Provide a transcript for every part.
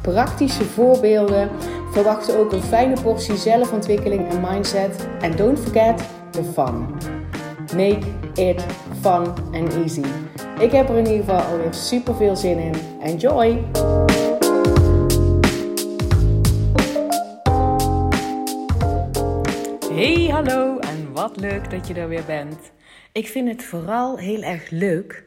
praktische voorbeelden. Verwacht ook een fijne portie zelfontwikkeling en mindset. En don't forget the fun. Make it fun and easy. Ik heb er in ieder geval alweer super veel zin in. Enjoy! Hey, hallo en wat leuk dat je er weer bent. Ik vind het vooral heel erg leuk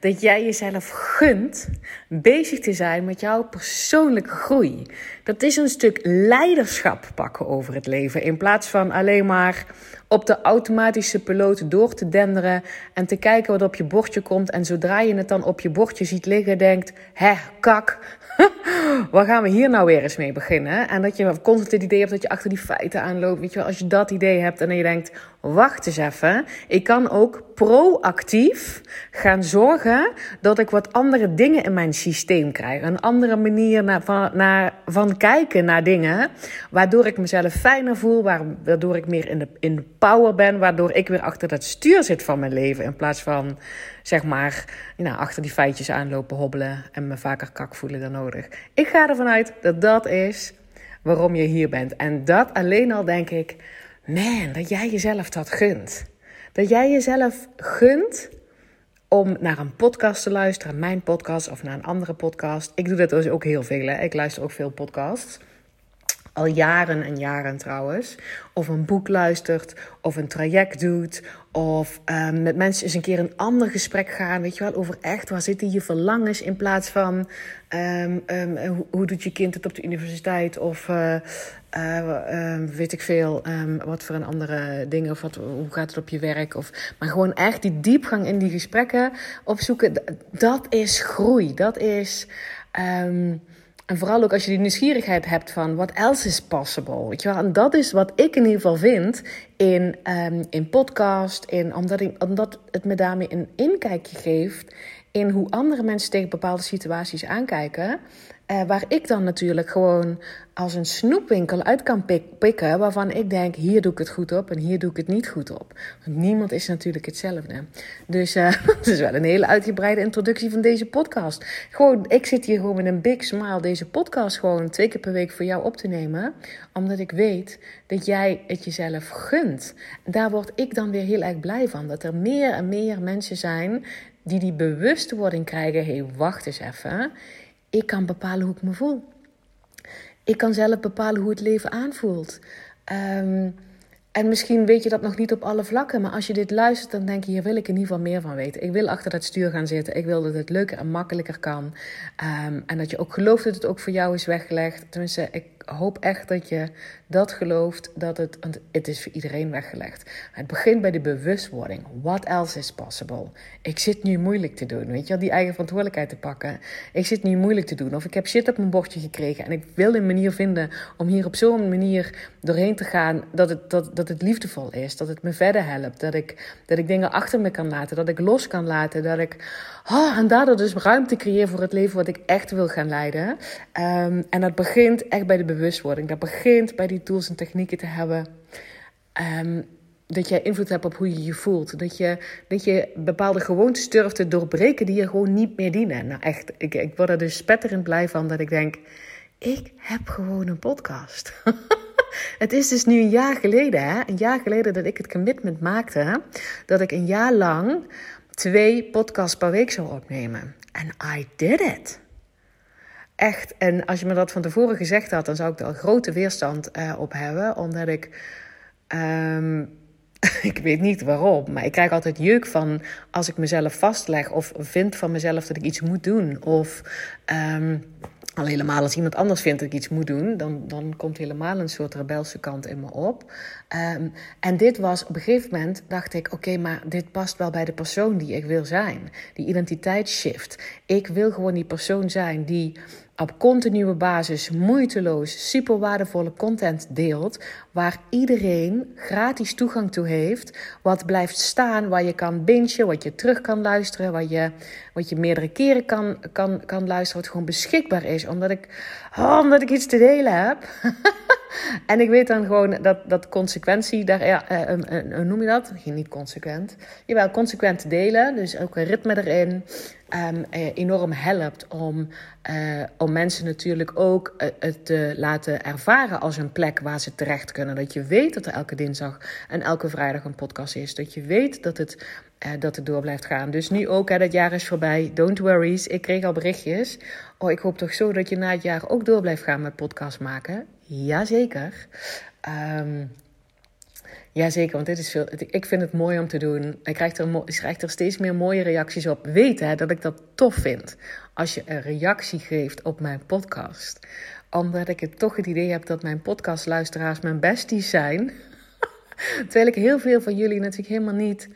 dat jij jezelf gunt bezig te zijn met jouw persoonlijke groei. Dat is een stuk leiderschap pakken over het leven. In plaats van alleen maar op de automatische piloot door te denderen en te kijken wat op je bordje komt. En zodra je het dan op je bordje ziet liggen, denkt: hè, kak. Waar gaan we hier nou weer eens mee beginnen? En dat je constant het idee hebt dat je achter die feiten aanloopt. Weet je wel, als je dat idee hebt en dan je denkt: wacht eens even. Ik kan ook proactief gaan zorgen dat ik wat andere dingen in mijn systeem krijg. Een andere manier naar, van, naar, van kijken naar dingen. Waardoor ik mezelf fijner voel. Waardoor ik meer in de, in power ben. Waardoor ik weer achter dat stuur zit van mijn leven. In plaats van zeg maar nou, achter die feitjes aanlopen hobbelen. En me vaker kak voelen dan nodig. Ik ga ervan uit dat dat is waarom je hier bent. En dat alleen al denk ik. Man, dat jij jezelf dat gunt. Dat jij jezelf gunt om naar een podcast te luisteren, mijn podcast of naar een andere podcast. Ik doe dat dus ook heel veel. Hè. Ik luister ook veel podcasts. Al jaren en jaren trouwens. Of een boek luistert, of een traject doet, of um, met mensen eens een keer een ander gesprek gaan. Weet je wel, over echt waar zitten je verlangens in plaats van um, um, hoe, hoe, doet je kind het op de universiteit? Of uh, uh, weet ik veel, wat voor een andere dingen. Of wat, hoe gaat het op je werk? Of, maar gewoon echt die diepgang in die gesprekken opzoeken. Dat is groei. Dat is. En vooral ook als je die nieuwsgierigheid hebt van what else is possible. Weet je wel? En dat is wat ik in ieder geval vind in, um, in podcast. In, omdat, ik, omdat het me daarmee een inkijkje geeft in hoe andere mensen tegen bepaalde situaties aankijken. Uh, waar ik dan natuurlijk gewoon als een snoepwinkel uit kan pikken. Waarvan ik denk, hier doe ik het goed op en hier doe ik het niet goed op. Want niemand is natuurlijk hetzelfde. Dus uh, het is wel een hele uitgebreide introductie van deze podcast. Gewoon, ik zit hier gewoon met een big smile deze podcast gewoon twee keer per week voor jou op te nemen. Omdat ik weet dat jij het jezelf gunt. Daar word ik dan weer heel erg blij van. Dat er meer en meer mensen zijn die die bewustwording krijgen. Hé, hey, wacht eens even ik kan bepalen hoe ik me voel. Ik kan zelf bepalen hoe het leven aanvoelt. Ehm, en misschien weet je dat nog niet op alle vlakken, maar als je dit luistert, dan denk je: hier wil ik in ieder geval meer van weten. Ik wil achter dat stuur gaan zitten. Ik wil dat het leuker en makkelijker kan. Ehm, en dat je ook gelooft dat het ook voor jou is weggelegd. Tenminste, ik hoop echt dat je dat gelooft, dat het, het is voor iedereen weggelegd. Het begint bij de bewustwording. What else is possible? Ik zit nu moeilijk te doen, weet je wel, die eigen verantwoordelijkheid te pakken. Ik zit nu moeilijk te doen, of ik heb shit op mijn bordje gekregen en ik wil een manier vinden om hier op zo'n manier doorheen te gaan dat het, dat, dat het liefdevol is, dat het me verder helpt, dat ik, dat ik dingen achter me kan laten, dat ik los kan laten, dat ik Oh, en daardoor dus ruimte creëren voor het leven wat ik echt wil gaan leiden. Um, en dat begint echt bij de bewustwording. Dat begint bij die tools en technieken te hebben. Um, dat jij invloed hebt op hoe je je voelt. Dat je, dat je bepaalde gewoontes durft te doorbreken die je gewoon niet meer dienen. Nou echt, ik, ik word er dus spetterend blij van dat ik denk... Ik heb gewoon een podcast. Het is dus nu een jaar geleden, hè? een jaar geleden dat ik het commitment maakte, dat ik een jaar lang twee podcasts per week zou opnemen. En I did it. Echt. En als je me dat van tevoren gezegd had, dan zou ik er grote weerstand uh, op hebben. Omdat ik. Um, ik weet niet waarom, maar ik krijg altijd jeuk van als ik mezelf vastleg of vind van mezelf dat ik iets moet doen. Of um, al helemaal als iemand anders vindt dat ik iets moet doen, dan, dan komt helemaal een soort rebelse kant in me op. Um, en dit was op een gegeven moment, dacht ik: oké, maar dit past wel bij de persoon die ik wil zijn. Die identiteitsshift. Ik wil gewoon die persoon zijn die op continue basis moeiteloos super waardevolle content deelt. Waar iedereen gratis toegang toe heeft. Wat blijft staan, waar je kan bingen, wat je terug kan luisteren. Wat je, wat je meerdere keren kan, kan, kan luisteren. Wat gewoon beschikbaar is. Omdat ik, oh, omdat ik iets te delen heb. en ik weet dan gewoon dat, dat consequentie, daar, ja, uh, noem je dat? Niet consequent. Jawel, consequent delen. Dus ook een ritme erin. Um, enorm helpt om, uh, om mensen natuurlijk ook uh, het te laten ervaren als een plek waar ze terecht kunnen. Dat je weet dat er elke dinsdag en elke vrijdag een podcast is. Dat je weet dat het, dat het door blijft gaan. Dus nu ook, hè, dat jaar is voorbij. Don't worry. Ik kreeg al berichtjes. Oh, ik hoop toch zo dat je na het jaar ook door blijft gaan met podcast maken. Jazeker. Um, Jazeker, want dit is veel, ik vind het mooi om te doen. Ik krijg, er, steeds meer mooie reacties op. Weten hè, dat ik dat tof vind. Als je een reactie geeft op mijn podcast. Omdat ik het toch het idee heb dat mijn podcastluisteraars mijn besties zijn. Terwijl ik heel veel van jullie natuurlijk helemaal niet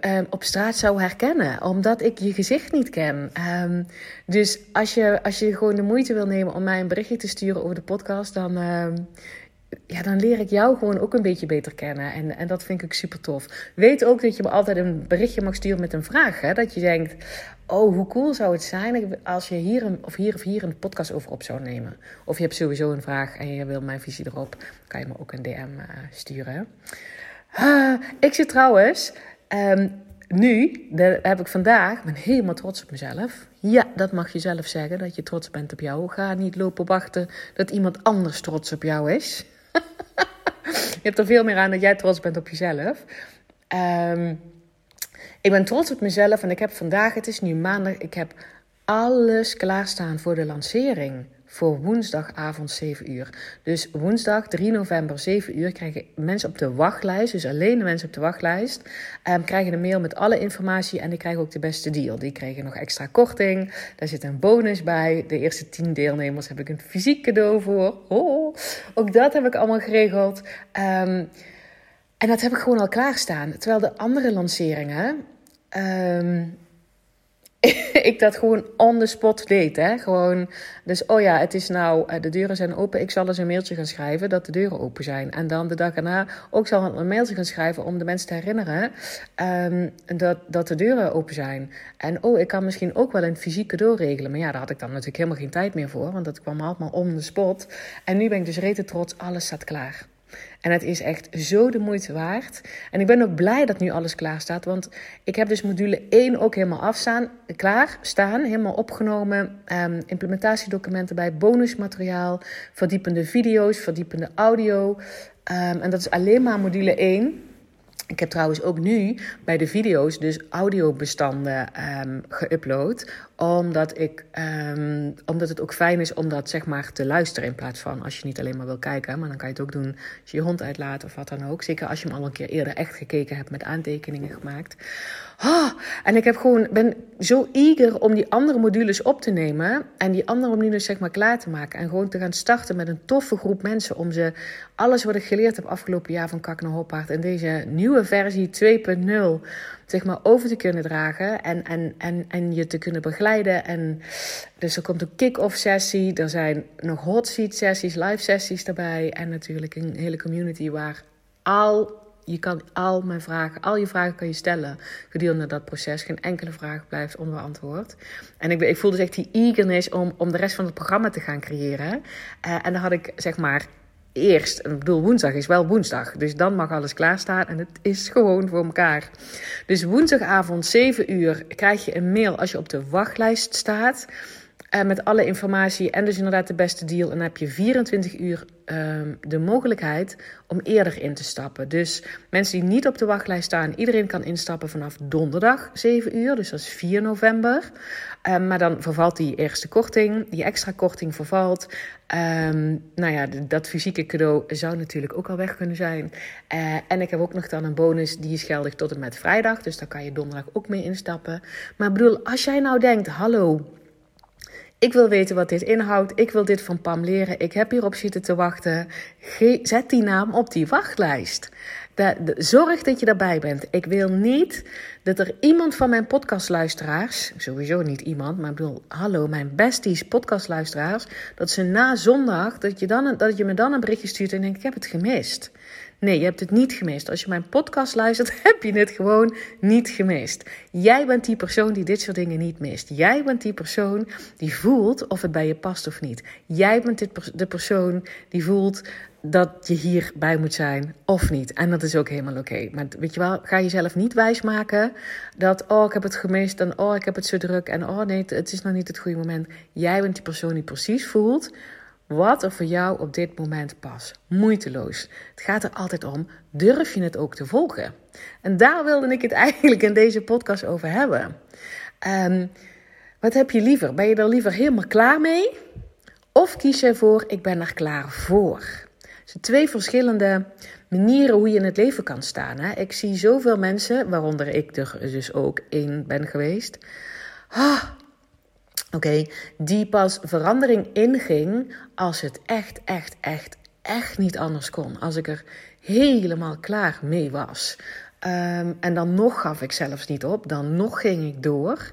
uh, op straat zou herkennen. Omdat ik je gezicht niet ken. Um, dus als je, als je gewoon de moeite wil nemen om mij een berichtje te sturen over de podcast, dan, ja, dan leer ik jou gewoon ook een beetje beter kennen. En, en dat vind ik super tof. Weet ook dat je me altijd een berichtje mag sturen met een vraag. Hè? Dat je denkt, oh, hoe cool zou het zijn als je hier een, of hier of hier een podcast over op zou nemen. Of je hebt sowieso een vraag en je wil mijn visie erop. kan je me ook een DM uh, sturen. Uh, ik zit trouwens... Um, nu, heb ik vandaag, ben helemaal trots op mezelf. Ja, dat mag je zelf zeggen, dat je trots bent op jou. Ga niet lopen wachten dat iemand anders trots op jou is. je hebt er veel meer aan dat jij trots bent op jezelf. Um, ik ben trots op mezelf en ik heb vandaag, het is nu maandag, ik heb alles klaarstaan voor de lancering voor woensdagavond 7 uur. Dus woensdag 3 november 7 uur krijgen mensen op de wachtlijst, dus alleen de mensen op de wachtlijst, um, krijgen een mail met alle informatie en die krijgen ook de beste deal. Die krijgen nog extra korting, daar zit een bonus bij. De eerste 10 deelnemers heb ik een fysiek cadeau voor. Oh, ook dat heb ik allemaal geregeld. Um, en dat heb ik gewoon al klaarstaan. Terwijl de andere lanceringen. Um, ik dat gewoon on the spot deed. Hè? Gewoon, dus oh ja, het is nou, eh, de deuren zijn open. Ik zal eens een mailtje gaan schrijven dat de deuren open zijn. En dan de dag erna ook zal een mailtje gaan schrijven om de mensen te herinneren um, dat, dat de deuren open zijn. En oh, ik kan misschien ook wel een fysiek cadeau regelen. Maar ja, daar had ik dan natuurlijk helemaal geen tijd meer voor, want dat kwam allemaal on the spot. En nu ben ik dus rete trots, alles staat klaar. En het is echt zo de moeite waard. En ik ben ook blij dat nu alles klaar staat. Want ik heb dus module 1 ook helemaal afstaan, klaar staan. Helemaal opgenomen. Um, implementatiedocumenten bij, bonusmateriaal. Verdiepende video's, verdiepende audio. Um, en dat is alleen maar module 1. Ik heb trouwens ook nu bij de video's dus audiobestanden um, geüpload. Omdat, ik, um, omdat het ook fijn is om dat zeg maar te luisteren in plaats van als je niet alleen maar wil kijken. Maar dan kan je het ook doen als je je hond uitlaat of wat dan ook. Zeker als je hem al een keer eerder echt gekeken hebt met aantekeningen gemaakt. Oh, en ik heb gewoon, ben zo eager om die andere modules op te nemen. En die andere modules zeg maar klaar te maken. En gewoon te gaan starten met een toffe groep mensen. Om ze alles wat ik geleerd heb afgelopen jaar van Kak naar Hoppaard. En deze nieuwe versie 2.0 zeg maar over te kunnen dragen. En, en, en, en je te kunnen begeleiden. En dus er komt een kick-off sessie. Er zijn nog hot seat sessies, live sessies daarbij. En natuurlijk een hele community waar al je kan al mijn vragen, al je vragen kan je stellen gedurende dat proces. Geen enkele vraag blijft onbeantwoord. En ik, ik voelde dus echt die eagerness om, om de rest van het programma te gaan creëren. Uh, en dan had ik zeg maar eerst, ik bedoel woensdag is wel woensdag, dus dan mag alles klaarstaan en het is gewoon voor elkaar. Dus woensdagavond 7 uur krijg je een mail als je op de wachtlijst staat. Uh, met alle informatie en dus inderdaad de beste deal. En dan heb je 24 uur um, de mogelijkheid om eerder in te stappen. Dus mensen die niet op de wachtlijst staan, iedereen kan instappen vanaf donderdag 7 uur. Dus dat is 4 november. Um, maar dan vervalt die eerste korting. Die extra korting vervalt. Um, nou ja, dat fysieke cadeau zou natuurlijk ook al weg kunnen zijn. Uh, en ik heb ook nog dan een bonus die is geldig tot en met vrijdag. Dus daar kan je donderdag ook mee instappen. Maar ik bedoel, als jij nou denkt, hallo ik wil weten wat dit inhoudt. Ik wil dit van Pam leren. Ik heb hierop zitten te wachten. zet die naam op die wachtlijst. zorg dat je daarbij bent. Ik wil niet dat er iemand van mijn podcastluisteraars, sowieso niet iemand, maar ik bedoel, hallo, mijn besties podcastluisteraars, dat ze na zondag, dat je, dan, dat je me dan een berichtje stuurt en denkt, ik heb het gemist. Nee, je hebt het niet gemist. Als je mijn podcast luistert, heb je het gewoon niet gemist. Jij bent die persoon die dit soort dingen niet mist. Jij bent die persoon die voelt of het bij je past of niet. Jij bent de persoon die voelt dat je hierbij moet zijn of niet. En dat is ook helemaal oké. Maar weet je wel, ga jezelf niet wijsmaken dat, oh, ik heb het gemist en oh, ik heb het zo druk en oh nee, het is nog niet het goede moment. Jij bent die persoon die precies voelt wat er voor jou op dit moment past. Moeiteloos. Het gaat er altijd om, durf je het ook te volgen? En daar wilde ik het eigenlijk in deze podcast over hebben. Um, wat heb je liever? Ben je er liever helemaal klaar mee? Of kies je voor, ik ben er klaar voor? Het zijn twee verschillende manieren hoe je in het leven kan staan. Hè? Ik zie zoveel mensen, waaronder ik er dus ook in ben geweest. Ah, Oké, die pas verandering inging als het echt, echt, echt, echt niet anders kon. Als ik er helemaal klaar mee was. Ehm, en dan nog gaf ik zelfs niet op, dan nog ging ik door.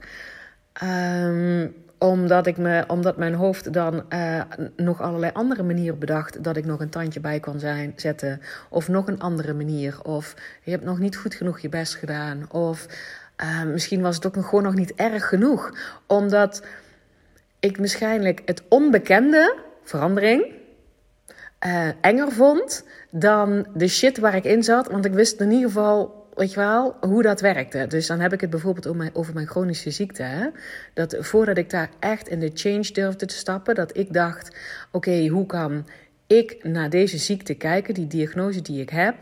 Ehm, omdat, ik me, omdat mijn hoofd dan uh, nog allerlei andere manieren bedacht dat ik nog een tandje bij kon zijn, zetten. Of nog een andere manier. Of je hebt nog niet goed genoeg je best gedaan. Of uh, misschien was het ook gewoon nog niet erg genoeg. Omdat ik waarschijnlijk het onbekende, verandering, uh, enger vond dan de shit waar ik in zat. Want ik wist in ieder geval, weet je wel, hoe dat werkte. Dus dan heb ik het bijvoorbeeld over mijn, chronische ziekte. Hè? Dat voordat ik daar echt in de change durfde te stappen, dat ik dacht: oké, hoe kan ik naar deze ziekte kijken, die diagnose die ik heb.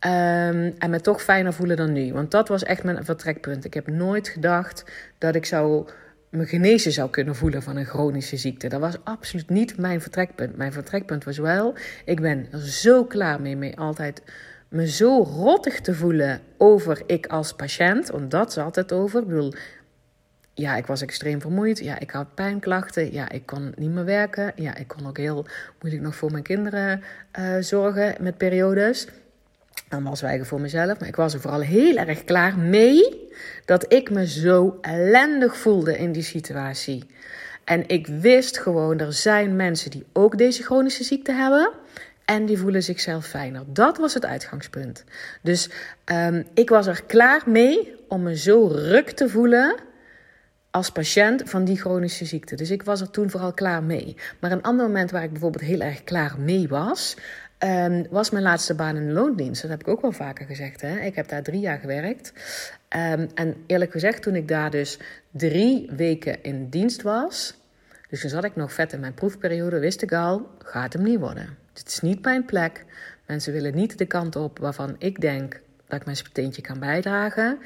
Um, en me toch fijner voelen dan nu. Want dat was echt mijn vertrekpunt. Ik heb nooit gedacht dat ik zou me genezen zou kunnen voelen van een chronische ziekte. Dat was absoluut niet mijn vertrekpunt. Mijn vertrekpunt was wel, ik ben er zo klaar mee, mee altijd me zo rottig te voelen over ik als patiënt. Want dat zat het over. Ik bedoel, ja, ik was extreem vermoeid. Ja, ik had pijnklachten. Ja, ik kon niet meer werken. Ja, ik kon ook heel moeilijk nog voor mijn kinderen uh, zorgen met periodes. Dan was wijgen voor mezelf. Maar ik was er vooral heel erg klaar mee dat ik me zo ellendig voelde in die situatie. En ik wist gewoon, er zijn mensen die ook deze chronische ziekte hebben. En die voelen zichzelf fijner. Dat was het uitgangspunt. Dus um, ik was er klaar mee om me zo ruk te voelen als patiënt van die chronische ziekte. Dus ik was er toen vooral klaar mee. Maar een ander moment waar ik bijvoorbeeld heel erg klaar mee was, Um, was mijn laatste baan in de loondienst. Dat heb ik ook wel vaker gezegd. Hè? Ik heb daar drie jaar gewerkt. Um, en eerlijk gezegd, toen ik daar dus drie weken in dienst was. Dus toen zat ik nog vet in mijn proefperiode, wist ik al, gaat hem niet worden. Dit is niet mijn plek. Mensen willen niet de kant op waarvan ik denk dat ik mijn steentje kan bijdragen.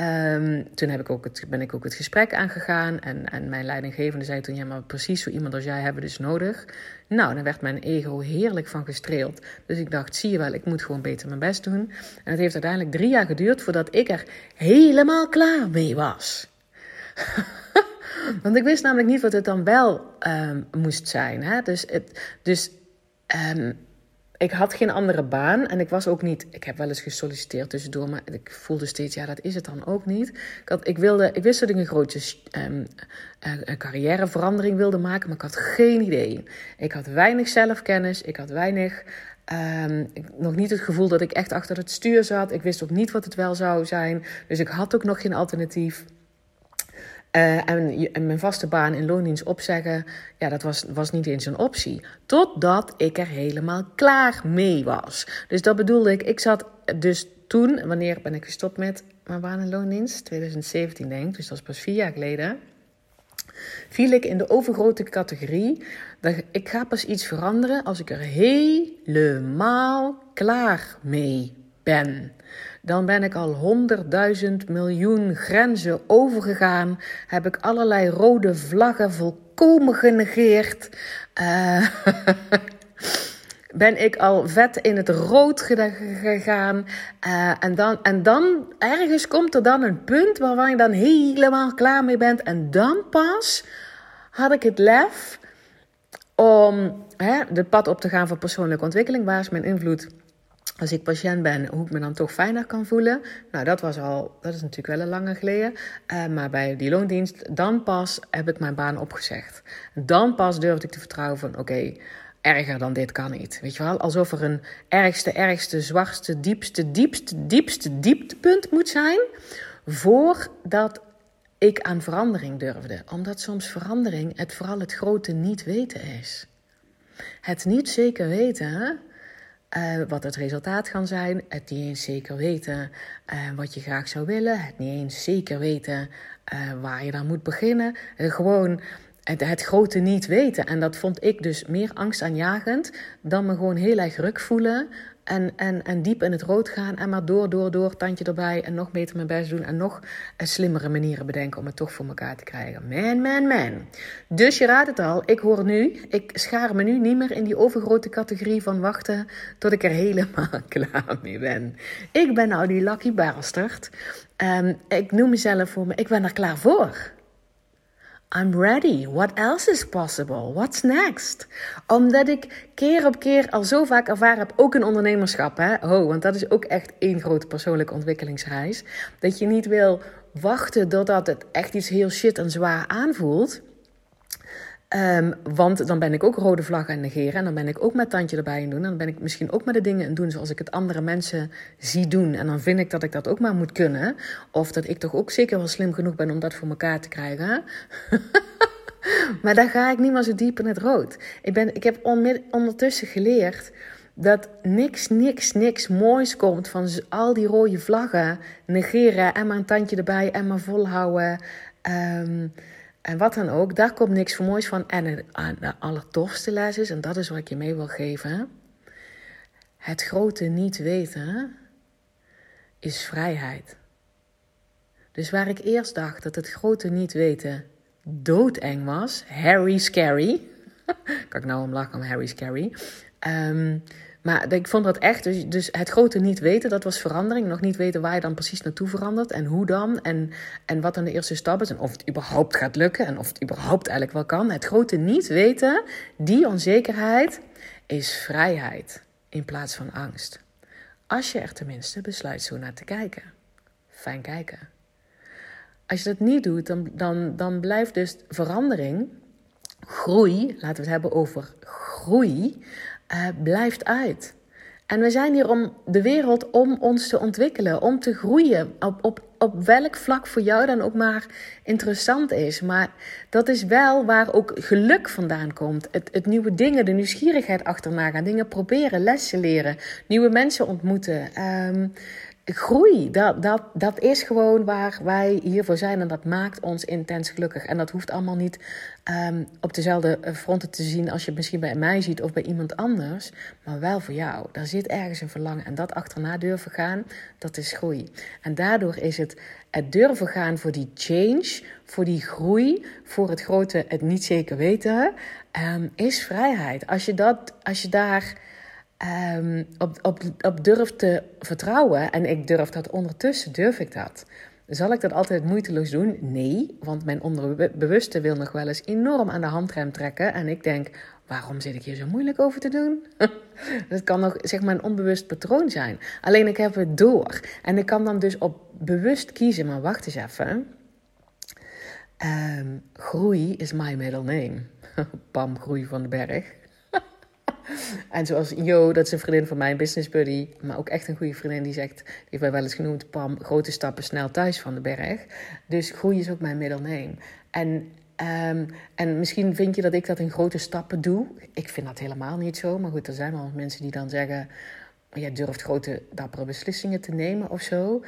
Um, toen heb ik ook het, ben ik ook het gesprek aangegaan. En, en mijn leidinggevende zei toen: Ja, maar precies zo iemand als jij hebben dus nodig. Nou, dan werd mijn ego heerlijk van gestreeld. Dus ik dacht: Zie je wel, ik moet gewoon beter mijn best doen. En het heeft uiteindelijk drie jaar geduurd voordat ik er helemaal klaar mee was. Want ik wist namelijk niet wat het dan wel um, moest zijn. Hè? Dus, het, dus um, ik had geen andere baan en ik was ook niet. Ik heb wel eens gesolliciteerd tussendoor, maar ik voelde steeds, ja, dat is het dan ook niet. Ik, had, ik, wilde, ik wist dat ik een grote um, carrièreverandering wilde maken, maar ik had geen idee. Ik had weinig zelfkennis, ik had weinig. Um, nog niet het gevoel dat ik echt achter het stuur zat. Ik wist ook niet wat het wel zou zijn. Dus ik had ook nog geen alternatief. En, en, mijn vaste baan in loondienst opzeggen, ja, dat was, was niet eens een optie. Totdat ik er helemaal klaar mee was. Dus dat bedoelde ik. Ik zat dus toen, wanneer ben ik gestopt met mijn baan in loondienst? 2017 denk ik, dus dat is pas vier jaar geleden. Viel ik in de overgrote categorie. Dat ik ga pas iets veranderen als ik er helemaal klaar mee ben dan ben ik al honderdduizend miljoen grenzen overgegaan. Heb ik allerlei rode vlaggen volkomen genegeerd. Uh, ben ik al vet in het rood gegaan. Uh, en, dan, en dan, ergens komt er dan een punt waarvan je dan helemaal klaar mee bent. En dan pas had ik het lef om hè, de pad op te gaan voor persoonlijke ontwikkeling. Waar is mijn invloed? Als ik patiënt ben, hoe ik me dan toch fijner kan voelen. Nou, dat was al, dat is natuurlijk wel een lange geleden. Uh, maar bij die loondienst, dan pas heb ik mijn baan opgezegd. Dan pas durfde ik te vertrouwen van, oké, erger dan dit kan niet. Weet je wel, alsof er een ergste, ergste, zwartste, diepste, diepste, diepste dieptepunt moet zijn. Voordat ik aan verandering durfde. Omdat soms verandering het vooral het grote niet weten is. Het niet zeker weten uh, wat het resultaat kan zijn. Het niet eens zeker weten uh, wat je graag zou willen. Het niet eens zeker weten uh, waar je dan moet beginnen. gewoon het, het, grote niet weten. En dat vond ik dus meer angstaanjagend dan me gewoon heel erg ruk voelen. En, en, en diep in het rood gaan en maar door, door, door, tandje erbij en nog beter mijn best doen en nog slimmere manieren bedenken om het toch voor elkaar te krijgen. Man, man, man. Dus je raadt het al, ik hoor nu, ik schaar me nu niet meer in die overgrote categorie van wachten tot ik er helemaal klaar mee ben. Ik ben nou die lucky bastard. Um, ik noem mezelf voor me, ik ben er klaar voor. I'm ready. What else is possible? What's next? Omdat ik keer op keer al zo vaak ervaren heb, ook in ondernemerschap. Hè? Oh, want dat is ook echt één grote persoonlijke ontwikkelingsreis. Dat je niet wil wachten totdat het echt iets heel shit en zwaar aanvoelt. Um, want dan ben ik ook rode vlag aan negeren. En dan ben ik ook met tandje erbij aan doen. En dan ben ik misschien ook met de dingen aan doen zoals ik het andere mensen zie doen. En dan vind ik dat ik dat ook maar moet kunnen. Of dat ik toch ook zeker wel slim genoeg ben om dat voor elkaar te krijgen. maar dan ga ik niet meer zo diep in het rood. Ik, ben, ik heb ondertussen geleerd dat niks, niks, niks moois komt van al die rode vlaggen negeren. En maar een tandje erbij en maar volhouden. Um, en wat dan ook, daar komt niks voor moois van. En de allertofste les is, en dat is wat ik je mee wil geven. Het grote niet weten is vrijheid. Dus waar ik eerst dacht dat het grote niet weten doodeng was, Harry Scary. kan ik nou om lachen Harry Scary. Um, maar ik vond dat echt, dus, dus, het grote niet weten, dat was verandering. Nog niet weten waar je dan precies naartoe verandert en hoe dan. En, en wat dan de eerste stap is en of het überhaupt gaat lukken en of het überhaupt eigenlijk wel kan. Het grote niet weten, die onzekerheid, is vrijheid in plaats van angst. Als je er tenminste besluit zo naar te kijken. Fijn kijken. Als je dat niet doet, dan, dan, dan blijft dus verandering, groei, laten we het hebben over groei, uh, blijft uit. En we zijn hier om de wereld om ons te ontwikkelen, om te groeien. Op, op, op welk vlak voor jou dan ook maar interessant is. Maar dat is wel waar ook geluk vandaan komt. Het, het nieuwe dingen, de nieuwsgierigheid achterna gaan. Dingen proberen, lessen leren, nieuwe mensen ontmoeten. Um, groei, dat, dat, dat is gewoon waar wij hiervoor zijn. En dat maakt ons intens gelukkig. En dat hoeft allemaal niet um, op dezelfde fronten te zien als je het misschien bij mij ziet of bij iemand anders. Maar wel voor jou. Daar zit ergens een verlangen. En dat achterna durven gaan, dat is groei. En daardoor is het het durven gaan voor die change, voor die groei, voor het grote, het niet zeker weten, um, is vrijheid. Als je, dat, als je daar um, op, op, op durf te vertrouwen. En ik durf dat ondertussen, durf ik dat. Zal ik dat altijd moeiteloos doen? Nee, want mijn onderbewuste wil nog wel eens enorm aan de handrem trekken. En ik denk, waarom zit ik hier zo moeilijk over te doen? dat kan nog zeg maar een onbewust patroon zijn. Alleen ik heb het door. En ik kan dan dus op bewust kiezen, maar wacht eens even. Um, groei is my middle name. Pam Groei van de Berg. En zoals Jo, dat is een vriendin van mij, een business buddy, maar ook echt een goede vriendin, die zegt, die heeft wel eens genoemd, Pam, grote stappen snel thuis van de berg. Dus groei is ook mijn middle name. En, um, en misschien vind je dat ik dat in grote stappen doe. Ik vind dat helemaal niet zo, maar goed, er zijn wel mensen die dan zeggen, je durft grote, dappere beslissingen te nemen of zo.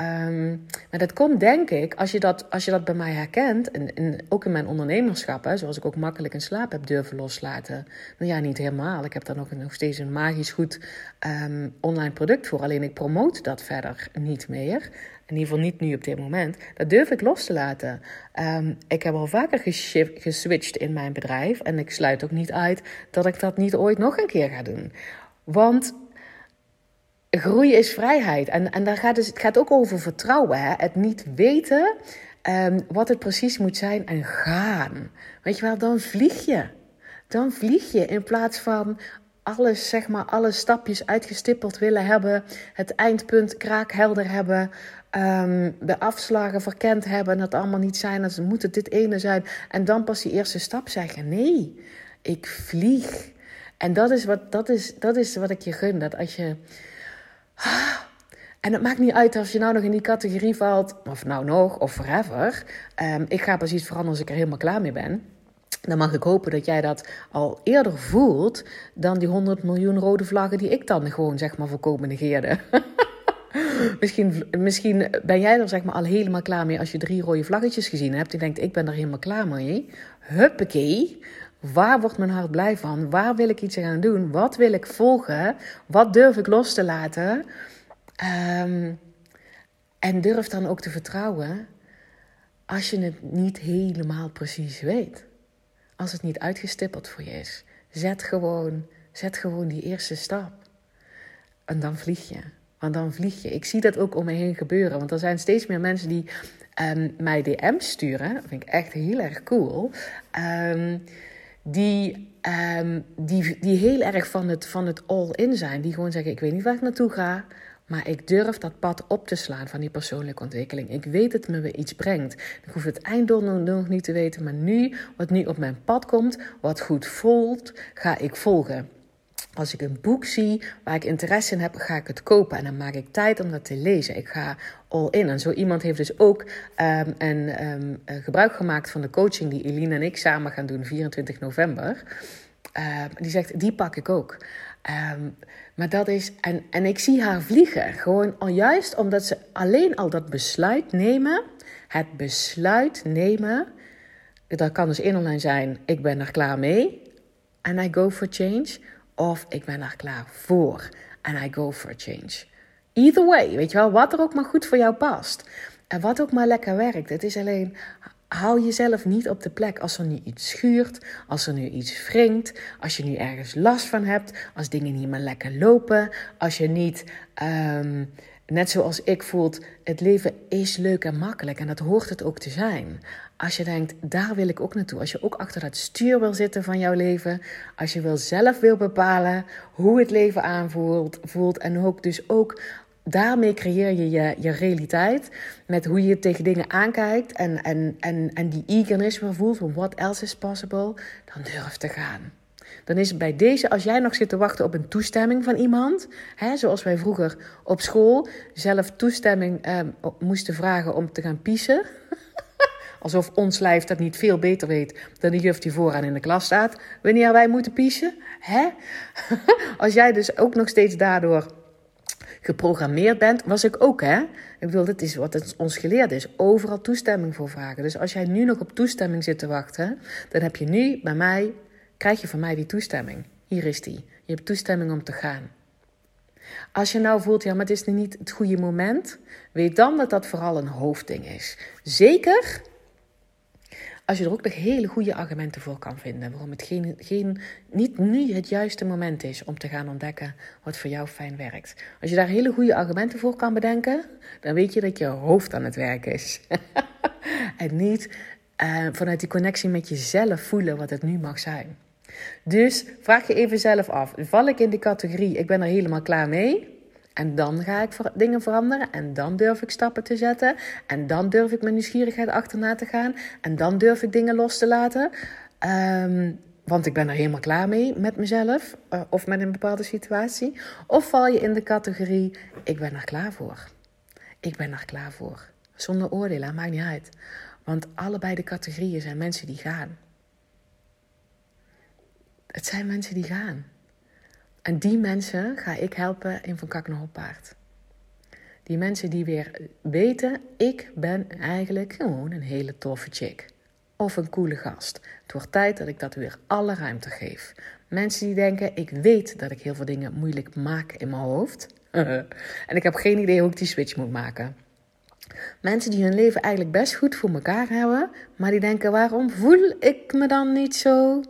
Um, maar dat komt denk ik, als je dat, als je dat bij mij herkent, en, en ook in mijn ondernemerschap, hè, zoals ik ook makkelijk in slaap heb durven loslaten. Nou ja, niet helemaal. Ik heb daar nog, nog steeds een magisch goed um, online product voor. Alleen ik promote dat verder niet meer. In ieder geval niet nu op dit moment. Dat durf ik los te laten. Um, ik heb al vaker geswitcht in mijn bedrijf. En ik sluit ook niet uit dat ik dat niet ooit nog een keer ga doen. Want groei is vrijheid. En, en daar gaat dus, het gaat ook over vertrouwen. Hè? Het niet weten um, wat het precies moet zijn en gaan. Weet je wel, dan vlieg je. Dan vlieg je in plaats van alles, zeg maar, alle stapjes uitgestippeld willen hebben. Het eindpunt kraakhelder hebben. Um, de afslagen verkend hebben. En dat allemaal niet zijn. Dat moet het dit ene zijn. En dan pas die eerste stap zeggen. Nee, ik vlieg. En dat is wat, dat is, dat is wat ik je gun. Dat als je. En het maakt niet uit als je nou nog in die categorie valt, of nou nog, of forever. Um, ik ga precies veranderen als ik er helemaal klaar mee ben. Dan mag ik hopen dat jij dat al eerder voelt dan die 100 miljoen rode vlaggen die ik dan gewoon zeg maar volkomen negeerde. misschien, misschien ben jij er zeg maar al helemaal klaar mee als je drie rode vlaggetjes gezien hebt. En denkt, ik ben er helemaal klaar mee. Huppakee. Waar wordt mijn hart blij van? Waar wil ik iets aan doen? Wat wil ik volgen? Wat durf ik los te laten? Um, en durf dan ook te vertrouwen als je het niet helemaal precies weet. Als het niet uitgestippeld voor je is. Zet gewoon, zet gewoon die eerste stap. En dan vlieg je. Want dan vlieg je. Ik zie dat ook om me heen gebeuren. Want er zijn steeds meer mensen die um, mij DM's sturen. Dat vind ik echt heel erg cool. Um, die, um, die, die heel erg van het, van het all-in zijn. Die gewoon zeggen: Ik weet niet waar ik naartoe ga. Maar ik durf dat pad op te slaan van die persoonlijke ontwikkeling. Ik weet dat het me weer iets brengt. Ik hoef het einddoel nog niet te weten. Maar nu, wat nu op mijn pad komt, wat goed voelt, ga ik volgen. Als ik een boek zie waar ik interesse in heb, ga ik het kopen. En dan maak ik tijd om dat te lezen. Ik ga all in. En zo iemand heeft dus ook um, een, um, gebruik gemaakt van de coaching die Eline en ik samen gaan doen 24 november. Uh, die zegt, die pak ik ook. Maar dat is, en, en ik zie haar vliegen. Gewoon al juist omdat ze alleen al dat besluit nemen. Het besluit nemen. Dat kan dus in online zijn, ik ben er klaar mee. En I go for change. Of ik ben er klaar voor. En I go for change. Either way, weet je wel, wat er ook maar goed voor jou past. En wat ook maar lekker werkt. Het is alleen, hou jezelf niet op de plek als er nu iets schuurt, als er nu iets wringt, als je nu ergens last van hebt, als dingen niet meer lekker lopen, als je niet, um, net zoals ik voelt, het leven is leuk en makkelijk en dat hoort het ook te zijn. Als je denkt, daar wil ik ook naartoe. Als je ook achter het stuur wil zitten van jouw leven. Als je wil zelf wil bepalen hoe het leven aanvoelt voelt, en ook dus ook daarmee creëer je, je je realiteit. Met hoe je tegen dingen aankijkt. En, en, en, en die eagerness voelt van what else is possible. Dan durf te gaan. Dan is het bij deze, als jij nog zit te wachten op een toestemming van iemand. Hè, zoals wij vroeger op school zelf toestemming eh, moesten vragen om te gaan piezen. Alsof ons lijf dat niet veel beter weet dan de juf die vooraan in de klas staat. Wanneer wij moeten piezen. Hè? Als jij dus ook nog steeds daardoor geprogrammeerd bent, was ik ook, hè? Ik bedoel, dit is wat ons geleerd is. Overal toestemming voor vragen. Dus als jij nu nog op toestemming zit te wachten, dan heb je nu bij mij, krijg je van mij die toestemming. Hier is die. Je hebt toestemming om te gaan. Als je nou voelt, ja, maar het is nu niet het goede moment, weet dan dat dat vooral een hoofdding is. Zeker als je er ook nog hele goede argumenten voor kan vinden. Waarom het geen, geen, niet nu het juiste moment is om te gaan ontdekken wat voor jou fijn werkt. Als je daar hele goede argumenten voor kan bedenken, dan weet je dat je hoofd aan het werk is. en niet uh, vanuit die connectie met jezelf voelen wat het nu mag zijn. Dus vraag je even zelf af: val ik in de categorie ik ben er helemaal klaar mee? En dan ga ik dingen veranderen. En dan durf ik stappen te zetten. En dan durf ik mijn nieuwsgierigheid achterna te gaan. En dan durf ik dingen los te laten. Um, want ik ben er helemaal klaar mee met mezelf. Uh, of met een bepaalde situatie. Of val je in de categorie: ik ben er klaar voor. Ik ben er klaar voor. Zonder oordelen, maakt niet uit. Want allebei de categorieën zijn mensen die gaan. Het zijn mensen die gaan. En die mensen ga ik helpen in Van Kak naar Paard. Die mensen die weer weten, ik ben eigenlijk gewoon een hele toffe chick. Of een coole gast. Het wordt tijd dat ik dat weer alle ruimte geef. Mensen die denken, ik weet dat ik heel veel dingen moeilijk maak in mijn hoofd. en ik heb geen idee hoe ik die switch moet maken. Mensen die hun leven eigenlijk best goed voor elkaar hebben, maar die denken: waarom voel ik me dan niet zo?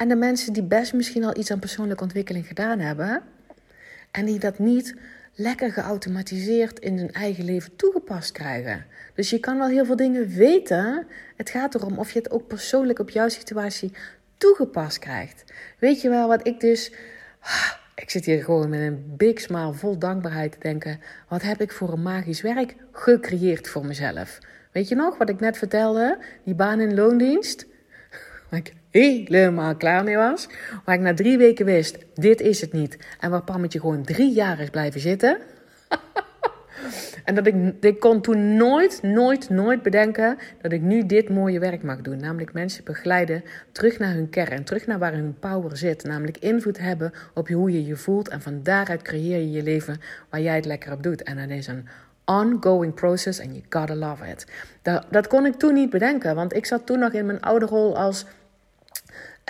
En de mensen die best misschien al iets aan persoonlijke ontwikkeling gedaan hebben. En die dat niet lekker geautomatiseerd in hun eigen leven toegepast krijgen. Dus je kan wel heel veel dingen weten. Het gaat erom of je het ook persoonlijk op jouw situatie toegepast krijgt. Weet je wel wat ik dus Ik zit hier gewoon met een big smile vol dankbaarheid te denken. Wat heb ik voor een magisch werk gecreëerd voor mezelf? Weet je nog wat ik net vertelde? Die baan in loondienst? Ik helemaal klaar mee was. Waar ik na drie weken wist, dit is het niet. En waar Pammetje gewoon drie jaar is blijven zitten. En dat ik, ik kon toen nooit, nooit, nooit bedenken dat ik nu dit mooie werk mag doen. Namelijk mensen begeleiden terug naar hun kern, terug naar waar hun power zit. Namelijk invloed hebben op hoe je je voelt. En van daaruit creëer je je leven waar jij het lekker op doet. En dat is een ongoing process and you gotta love it. Dat, dat kon ik toen niet bedenken, want ik zat toen nog in mijn oude rol als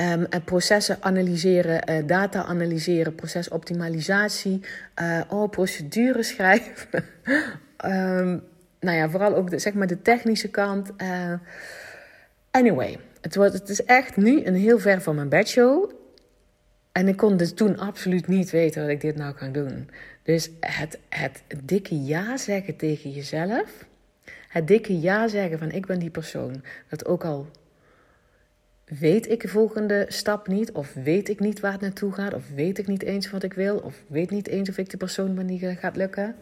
Um, processen analyseren, uh, data analyseren, procesoptimalisatie, uh, oh, procedures schrijven. um, nou ja, vooral ook de, zeg maar de technische kant. Uh, anyway, het, wordt, het is echt nu een heel ver van mijn bedshow. En ik kon dus toen absoluut niet weten wat ik dit nou kan doen. Dus het, het dikke ja zeggen tegen jezelf. Het dikke ja zeggen van ik ben die persoon. Dat ook al weet ik de volgende stap niet, of weet ik niet waar het naartoe gaat, of weet ik niet eens wat ik wil, of weet niet eens of ik de persoon ben die gaat lukken.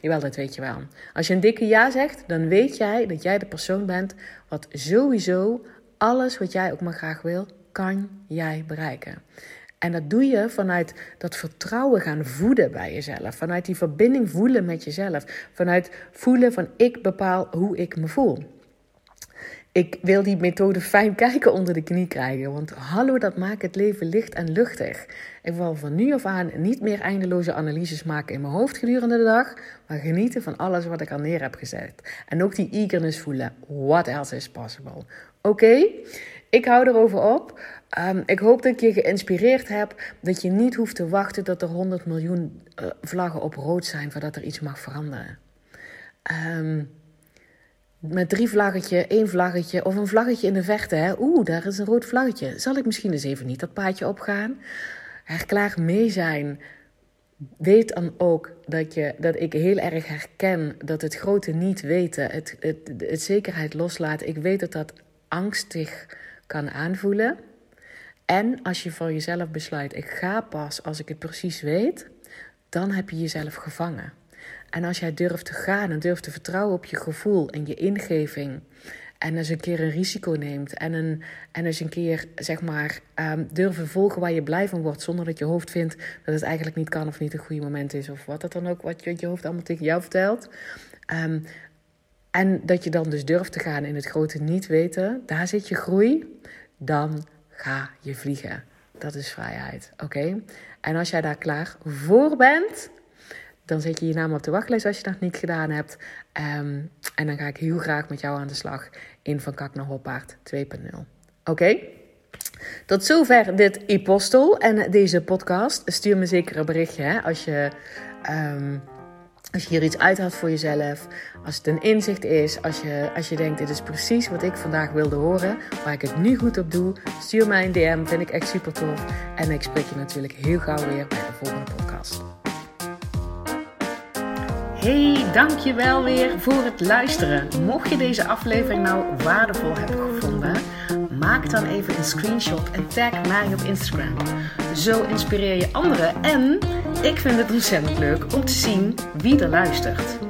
Jawel, dat weet je wel. Als je een dikke ja zegt, dan weet jij dat jij de persoon bent wat sowieso alles wat jij ook maar graag wil, kan jij bereiken. En dat doe je vanuit dat vertrouwen gaan voeden bij jezelf. Vanuit die verbinding voelen met jezelf. Vanuit voelen van ik bepaal hoe ik me voel ik wil die methode fijn kijken onder de knie krijgen. Want hallo, dat maakt het leven licht en luchtig. Ik wil van nu af aan niet meer eindeloze analyses maken in mijn hoofd gedurende de dag. Maar genieten van alles wat ik al neer heb gezet. En ook die eagerness voelen. What else is possible? Oké, ik hou erover op. Um, ik hoop dat ik je geïnspireerd heb. Dat je niet hoeft te wachten tot er 100 miljoen uh, vlaggen op rood zijn voordat er iets mag veranderen. Um, met drie vlaggetje, één vlaggetje of een vlaggetje in de verte. Hè? Oeh, daar is een rood vlaggetje. Zal ik misschien eens even niet dat paadje opgaan? Er klaar mee zijn. Weet dan ook dat, je, dat ik heel erg herken dat het grote niet weten, het, het, het zekerheid loslaten. Ik weet dat dat angstig kan aanvoelen. En als je voor jezelf besluit, ik ga pas als ik het precies weet, dan heb je jezelf gevangen. En als jij durft te gaan en durft te vertrouwen op je gevoel en je ingeving. En eens een keer een risico neemt. En, een, en eens een keer, zeg maar, um, durven volgen waar je blij van wordt. Zonder dat je hoofd vindt dat het eigenlijk niet kan of niet een goede moment is. Of wat dat dan ook, wat je, je hoofd allemaal tegen jou vertelt. Um, en dat je dan dus durft te gaan in het grote niet weten. Daar zit je groei. Dan ga je vliegen. Dat is vrijheid, oké? En als jij daar klaar voor bent, dan zet je je naam op de wachtlijst als je dat niet gedaan hebt. Um, en dan ga ik heel graag met jou aan de slag in Van Kak naar Hoppaard 2.0. Oké? Tot zover dit e-postel en deze podcast. Stuur me zeker een berichtje hè, als je... Um, als je hier iets uithaalt voor jezelf, als het een inzicht is, als je, als je denkt: dit is precies wat ik vandaag wilde horen, waar ik het nu goed op doe, stuur mij een DM, vind ik echt super tof. En ik spreek je natuurlijk heel gauw weer bij de volgende podcast. Hey, dankjewel weer voor het luisteren. Mocht je deze aflevering nou waardevol hebben gevonden, maak dan even een screenshot en tag mij op Instagram. Zo inspireer je anderen en ik vind het ontzettend leuk om te zien wie er luistert.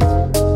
you